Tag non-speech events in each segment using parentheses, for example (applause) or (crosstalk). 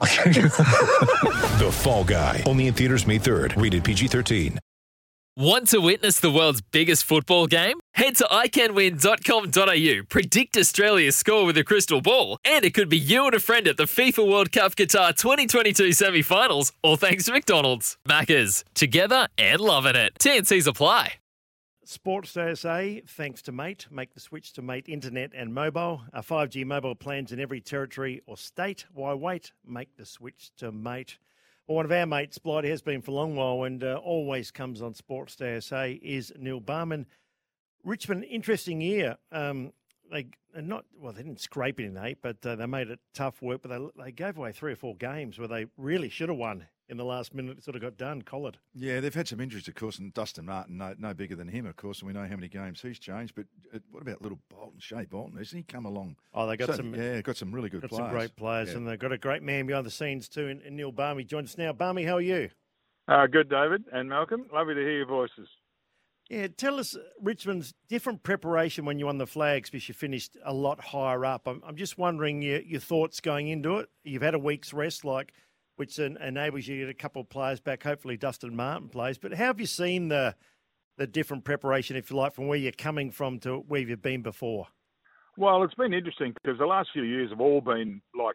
(laughs) The Fall Guy. Only in theaters May 3rd. Rated PG-13. Want to witness the world's biggest football game? Head to iCanWin.com.au, predict Australia's score with a crystal ball, and it could be you and a friend at the FIFA World Cup Qatar 2022 semi finals, all thanks to McDonald's. Maccas, together and loving it. TNC's apply. Sports SA, thanks to Mate, make the switch to Mate Internet and Mobile. Our 5G mobile plans in every territory or state. Why wait? Make the switch to Mate. Well, one of our mates, Blighty, has been for a long while and uh, always comes on Sports Day SA, is Neil Barman. Richmond, interesting year. Um, they are not well. They didn't scrape it in eight, but uh, they made it tough work. But they they gave away three or four games where they really should have won in the last minute. Sort of got done. collared. Yeah, they've had some injuries, of course, and Dustin Martin, no, no bigger than him, of course, and we know how many games he's changed. But uh, what about little Bolton, Shea Bolton? Hasn't he come along? Oh, they got So- some. Yeah, got some really good got players. some great players, Yeah. and they've got a great man behind the scenes too. In, in Neil Barmy joins us now. Barmy, how are you? Uh, good, David and Malcolm. Lovely to hear your voices. Yeah, tell us uh, Richmond's different preparation when you won the flags because you finished a lot higher up. I'm, I'm just wondering your, your thoughts going into it. You've had a week's rest, like which en- enables you to get a couple of players back. Hopefully, Dustin Martin plays. But how have you seen the the different preparation, if you like, from where you're coming from to where you've been before? Well, it's been interesting because the last few years have all been like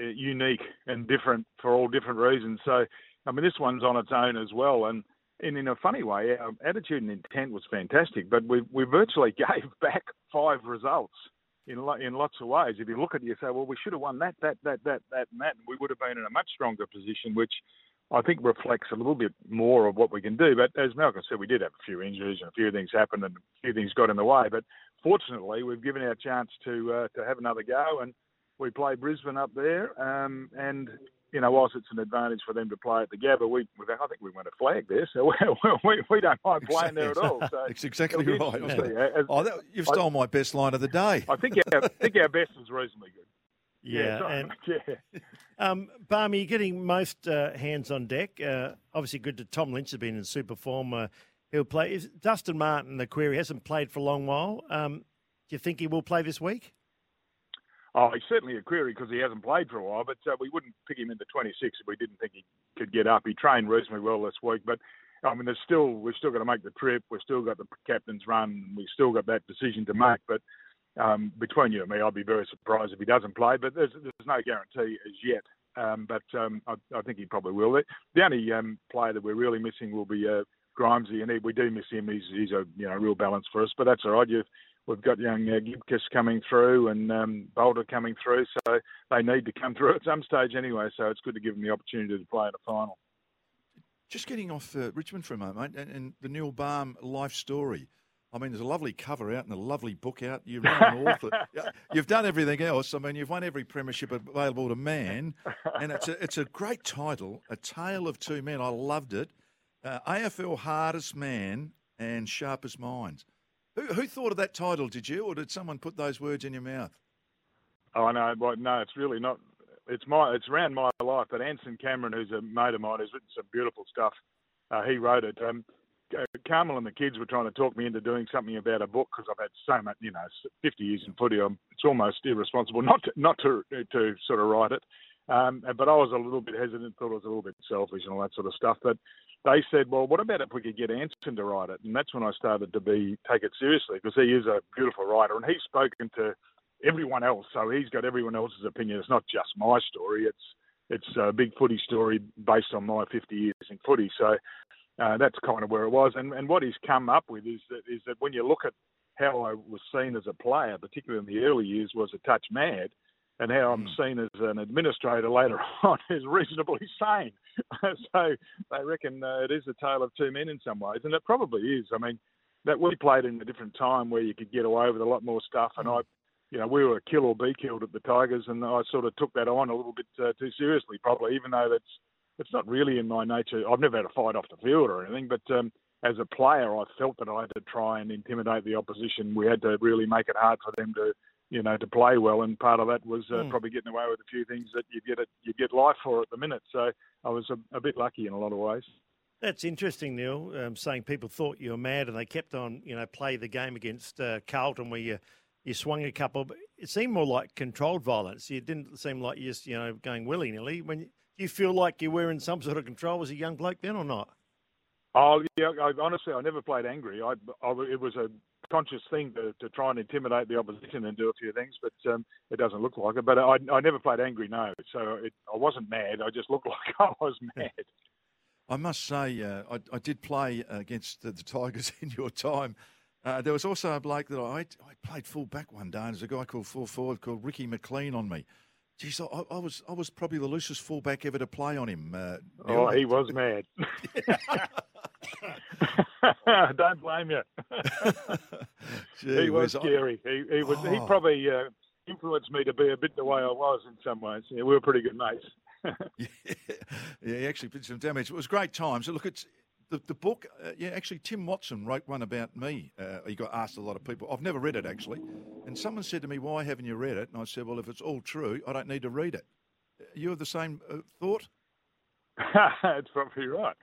uh, unique and different for all different reasons. So, I mean, this one's on its own as well. And, and in a funny way, our attitude and intent was fantastic, but we we virtually (laughs) gave back five results in lo- in lots of ways. If you look at it, you say, well, we should have won that, that, that, that, that, and that, and we would have been in a much stronger position, which I think reflects a little bit more of what we can do. But as Malcolm said, we did have a few injuries and a few things happened and a few things got in the way. But fortunately, we've given our chance to uh, to have another go, and we play Brisbane up there. Um, and you know, whilst it's an advantage for them to play at the Gabba, we I think we went a flag there, so (laughs) we, we, don't mind playing there at all. So (laughs) It's exactly right. interesting to wasn't see. it? As- Oh, that, you've I- stolen my best line of the day. I think our, I think our best is reasonably good. (laughs) Yeah, sorry, and yeah. Um, Barmy, you're getting most uh, hands on deck. Uh, obviously, good to Tom Lynch has been in super form. Uh, he'll play. Is Dustin Martin, the query, hasn't played for a long while. Um, do you think he will play this week? Oh, he's certainly a query because he hasn't played for a while, but uh, we wouldn't pick him in the 26 if we didn't think he could get up. He trained reasonably well this week, but I mean, there's still we've still got to make the trip. We've still got the captain's run. We've still got that decision to make. But um, between you and me, I'd be very surprised if he doesn't play. But there's there's no guarantee as yet. Um, but um, I, I think he probably will. The only um, player that we're really missing will be uh, Grimesy, and he, we do miss him. He's he's a you know real balance for us. But that's all right. You've We've got young uh, Gibcus coming through and um, Boulder coming through, so they need to come through at some stage anyway. So it's good to give them the opportunity to play in a final. Just getting off uh, Richmond for a moment, and, and the Neil Balme life story. I mean, there's a lovely cover out and a lovely book out. You're an (laughs) author. You've done everything else. I mean, you've won every premiership available to man, and it's a, it's a great title, A Tale of Two Men. I loved it. Uh, AFL Hardest Man and Sharpest Minds. Who, who thought of that title? Did you, or did someone put those words in your mouth? Oh no, well, no, it's really not. It's my, it's around my life. But Anson Cameron, who's a mate of mine, has written some beautiful stuff. Uh, he wrote it. Um, Carmel and the kids were trying to talk me into doing something about a book because I've had so much, you know, 50 years in footy. I'm, it's almost irresponsible (laughs) not to, not to to sort of write it. Um, but I was a little bit hesitant, thought it was a little bit selfish and all that sort of stuff. But they said, well, what about if we could get Anson to write it? And that's when I started to be take it seriously because he is a beautiful writer and he's spoken to everyone else, so he's got everyone else's opinion. It's not just my story. It's it's a big footy story based on my 50 years in footy. So uh, that's kind of where it was. And and what he's come up with is that is that when you look at how I was seen as a player, particularly in the early years, was a touch mad, and how I'm seen as an administrator later (laughs) on is reasonably sane. (laughs) so they reckon uh, it is a tale of two men in some ways, and it probably is. I mean, that we played in a different time where you could get away with a lot more stuff, and I. You know, we were kill or be killed at the Tigers, and I sort of took that on a little bit uh, too seriously, probably, even though that's it's not really in my nature. I've never had a fight off the field or anything, but um, as a player, I felt that I had to try and intimidate the opposition. We had to really make it hard for them to, you know, to play well, and part of that was uh, Hmm. probably getting away with a few things that you get it, you get life for at the minute. So I was a, a bit lucky in a lot of ways. That's interesting, Neil. Um, saying people thought you were mad, and they kept on, you know, play the game against uh, Carlton where you you swung a couple. But it seemed more like controlled violence. It didn't seem like you just, you know, going willy nilly. When do you feel like you were in some sort of control as a young bloke then, or not? Oh yeah, I, honestly, I never played angry. I, I it was a conscious thing to, to try and intimidate the opposition and do a few things, but um, it doesn't look like it. But I, I never played angry, no. So it, I wasn't mad. I just looked (laughs) like I was mad. I must say, uh, I, I did play against the, the Tigers (laughs) in your time. Uh, there was also a bloke that I, I played full back one day, and there's a guy called full forward called Ricky McLean on me. Geez, I, I was I was probably the loosest fullback ever to play on him. Uh, Oh, he was mad. (laughs) (laughs) Don't blame you. (laughs) Gee he was I- scary. He, he was. He Oh. probably uh, influenced me to be a bit the way I was in some ways. Yeah, we were pretty good mates. (laughs) yeah, he actually did some damage. It was great times. So look, it's the, the book. Uh, yeah, actually, Tim Watson wrote one about me. Uh, he got asked a lot of people. I've never read it actually, and someone said to me, "Why haven't you read it?" And I said, "Well, if it's all true, I don't need to read it." You have the same uh, thought? That's probably right.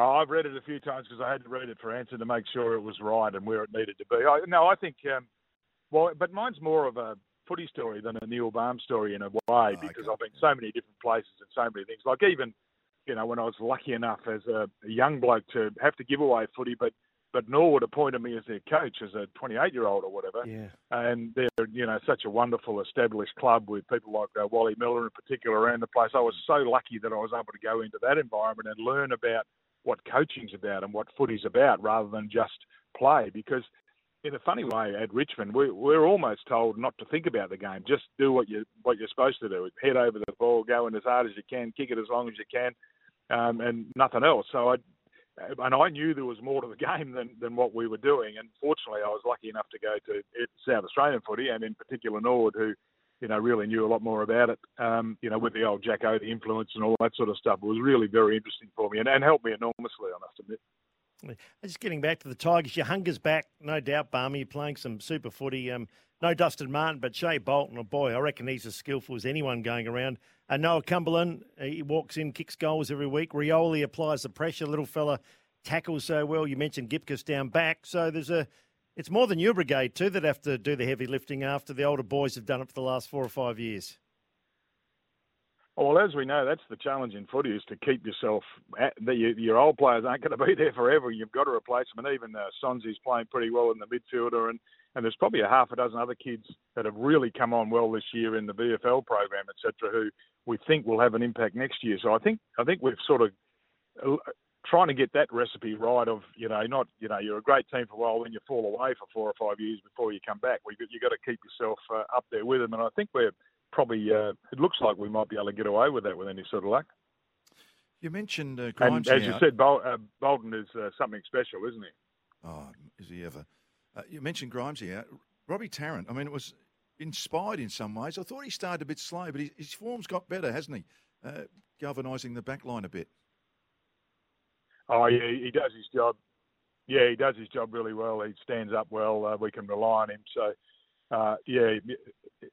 Oh, I've read it a few times because I had to read it for answer to make sure it was right and where it needed to be. I, no, I think, um, well, but mine's more of a footy story than a Neil Balme story in a way because I've been so many different places and so many things. Like even, you know, when I was lucky enough as a, a young bloke to have to give away footy, but but Norwood appointed me as their coach as a 28 year old or whatever. Yeah. And they're, you know, such a wonderful established club with people like uh, Wally Miller in particular around the place. I was so lucky that I was able to go into that environment and learn about what coaching's about and what footy's about rather than just play. Because in a funny way, at Richmond, we, we're almost told not to think about the game. Just do what you what you're supposed to do. Head over the ball, go in as hard as you can, kick it as long as you can, um, and nothing else. So I and I knew there was more to the (laughs) game than, than what we were doing. And fortunately, I was lucky enough to go to South Australian footy, and in particular Norwood, who you know really knew a lot more about it. Um, you know, with the old Jacko, the influence, and all that sort of stuff. It was really very interesting for me, and, and helped me enormously. I must admit. Just getting back to the Tigers, your hunger's back, no doubt, Barmy. You're playing some super footy. Um, no Dustin Martin, but Shea Bolton, oh boy, I reckon he's as skillful as anyone going around. And Noah Cumberland, he walks in, kicks goals every week. Rioli applies the pressure. Little fella tackles so well. You mentioned Gibcus down back. So there's a, it's more than your brigade too that have to do the heavy lifting after the older boys have done it for the last four or five years. Well, as we know, that's the challenge in footy is to keep yourself. At, the, your, old players aren't going to be (laughs) there forever. You've got to replace them. And even uh, Sonsie's playing pretty well in the midfielder, and and there's probably a half a dozen other kids that have really come on well this year in the VFL program, etc., who we think will have an impact next year. So I think I think we've sort of trying to get that recipe right. Of you know, not you know, you're a great team for a while, then you fall away for four or five years before you come back. We you got to keep yourself uh, up there with them, and I think we're probably. Uh, it looks like we might be able to get away with that with any sort of luck. You mentioned uh, And Grimes. as you said, Bol- uh, Bolton is uh, something special, isn't he? Oh, is he ever? Uh, you mentioned Grimes here. Robbie Tarrant, I mean, it was inspired in some ways. I thought he started a bit slow, but his, his form's got better, hasn't he? Uh, galvanising the back line a bit. Oh, yeah, he does his job. Yeah, he does his job really well. He stands up well. Uh, we can rely on him. So, uh, yeah,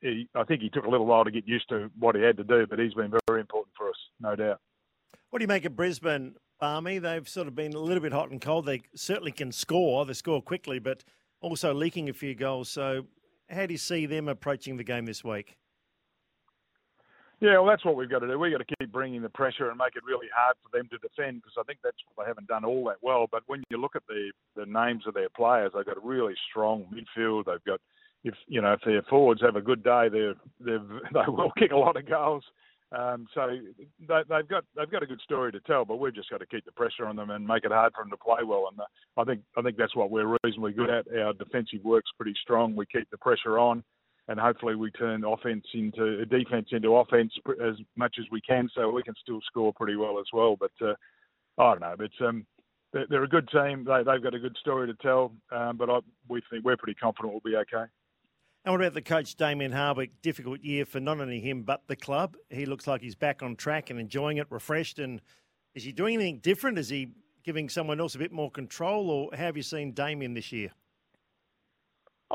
he, I think he took a little while to get used to what he had to do, but he's been very important for us, no doubt. What do you make of Brisbane, Barmy? They've sort of been a little bit hot and cold. They certainly can score. They score quickly, but also leaking a few goals. So, how do you see them approaching the game this week? Yeah, well, that's what we've got to do. We've got to keep bringing the pressure and make it really hard for them to defend because I think that's what they haven't done all that well. But when you look at the the names of their players, they've got a really strong midfield. They've got if you know if their forwards have a good day, they they (laughs) they will kick a lot of goals. Um, so they, they've got they've got a good story to tell, but we've just got to keep the pressure on them and make it hard for them to play well. And uh, I think I think that's what we're reasonably good at. Our defensive work's pretty strong. We keep the pressure on, and hopefully we turn offense into defense into offense as much as we can, so we can still score pretty well as well. But uh, I don't know. But um, they're, a good team. They, they've got a good story to tell, um, but I, we think we're pretty confident we'll be okay. And what about the coach, Damien Hardwick? Difficult year for not only him, but the club. He looks like he's back on track and enjoying it, refreshed. And is he doing anything different? Is he giving someone else a bit more control, or how have you seen Damien this year?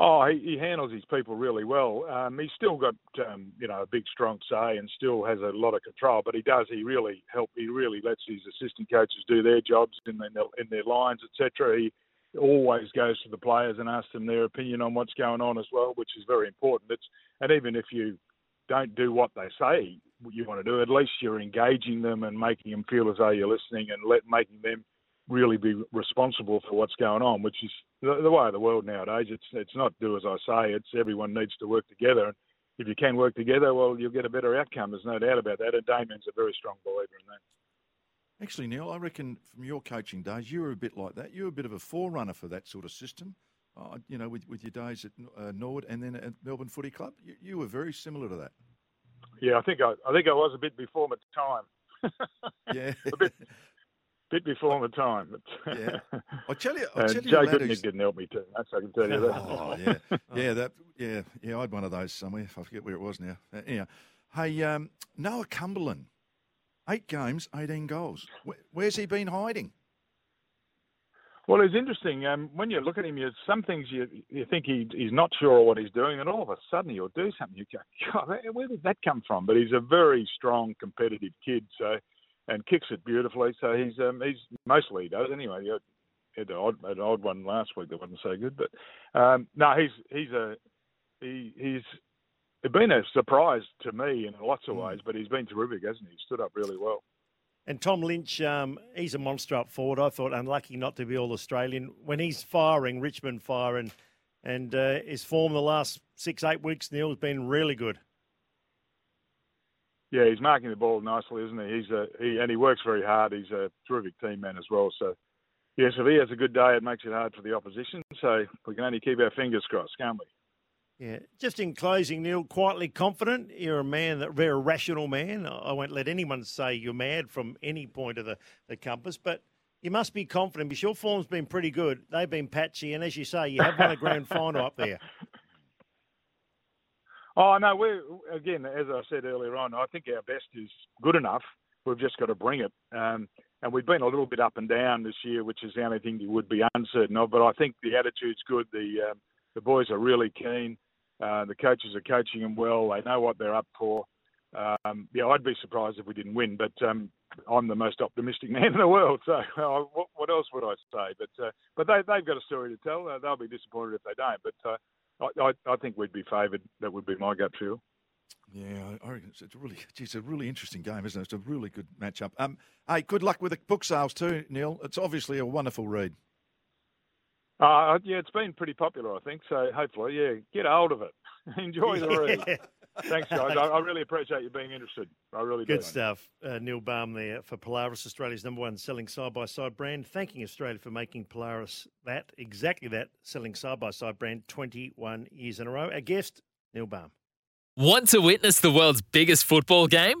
Oh, he, he handles his people really well. Um, he's still got, um, you know, a big, strong say and still has a lot of control. But he does. He really help. He really lets his assistant coaches do their jobs in their in their lines, etc. He always goes to the players and asks them their opinion on what's going on as well, which is very important. It's and even if you don't do what they say you want to do, at least you're engaging them and making them feel as though you're listening and let making them really be responsible for what's going on, which is the, the way of the world nowadays. It's it's not do as I say. It's everyone needs to work together, and if you can work together, well, you'll get a better outcome. There's no doubt about that. And Damien's a very strong believer in that. Actually, Neil, I reckon from your coaching days, you were a bit like that. You were a bit of a forerunner for that sort of system. Uh, you know, with, with your days at uh, Nord and then at Melbourne Footy Club, you, you were very similar to that. Yeah, I think I, I think I was a bit before my time. (laughs) yeah, a bit, bit before my time. But yeah, (laughs) I tell you, I uh, tell you, Joe Gutnick who's- didn't help me too much. I can tell you that. Oh yeah, yeah, that, yeah, yeah. I had one of those somewhere. I forget where it was now. Uh, yeah. Hey, um, Noah Cumberland, eight games, eighteen goals. Where, where's he been hiding? Well, it's interesting. Um, when you look at him, you, some things you you think he, he's not sure what he's doing, and all of a sudden he'll do something. You go, God, where- where did that come from? But he's a very strong, competitive kid, so and kicks it beautifully. So he's um, he's mostly he does anyway. He had, an odd, an odd one last week that wasn't so good, but um, no, he's he's a he, he's it's been a surprise to me in lots of ways, but he's been terrific, hasn't he? He stood up really well. And Tom Lynch, um, he's a monster up forward. I thought unlucky not to be all Australian. When he's firing, Richmond firing, and uh, his form the last six, eight weeks, Neil, has been really good. Yeah, he's marking the ball nicely, isn't he? He's a he and he works very hard. He's a terrific team man as well. So, yes, if he has a good day, it makes it hard for the opposition. So we can only keep our fingers crossed, can't we? Yeah. Just in closing, Neil, quietly confident. You're a man, that very rational man. I won't let anyone say you're mad from any point of the, the compass, but you must be confident because your form's been pretty good. They've been patchy, and as you say, you have won a grand final up there. (laughs) Oh no, we're again, as I said earlier on, I think our best is good enough. We've just got to bring it. Um, and we've been a little bit up and down this year, which is the only thing you would be uncertain of. But I think the attitude's good. The um, the boys are really keen. Uh, the coaches are coaching them well. They know what they're up for. Um, yeah, I'd be surprised if we didn't win, but um, I'm the most optimistic (laughs) man in the world. So uh, what, what else would I say? But uh, but they, they've got a story to tell. Uh, they'll be disappointed if they don't. But uh, I, I, I think we'd be favoured. That would be my gut feel. Yeah, I reckon it's, it's a really, it's a really interesting game, isn't it? It's a really good matchup. Um, hey, good luck with the book sales too, Neil. It's obviously a wonderful read. Uh, yeah, it's been pretty popular, I think. So hopefully, yeah, get hold of it. (laughs) Enjoy the read. Yeah. Thanks, (laughs) guys. I, I really appreciate you being interested. I really do. Good stuff. Uh, Neil Balme there for Polaris, Australia's number one selling side by side brand. Thanking Australia for making Polaris that, exactly that, selling side by side brand 21 years in a row. Our guest, Neil Balme. Want to witness the world's biggest football game?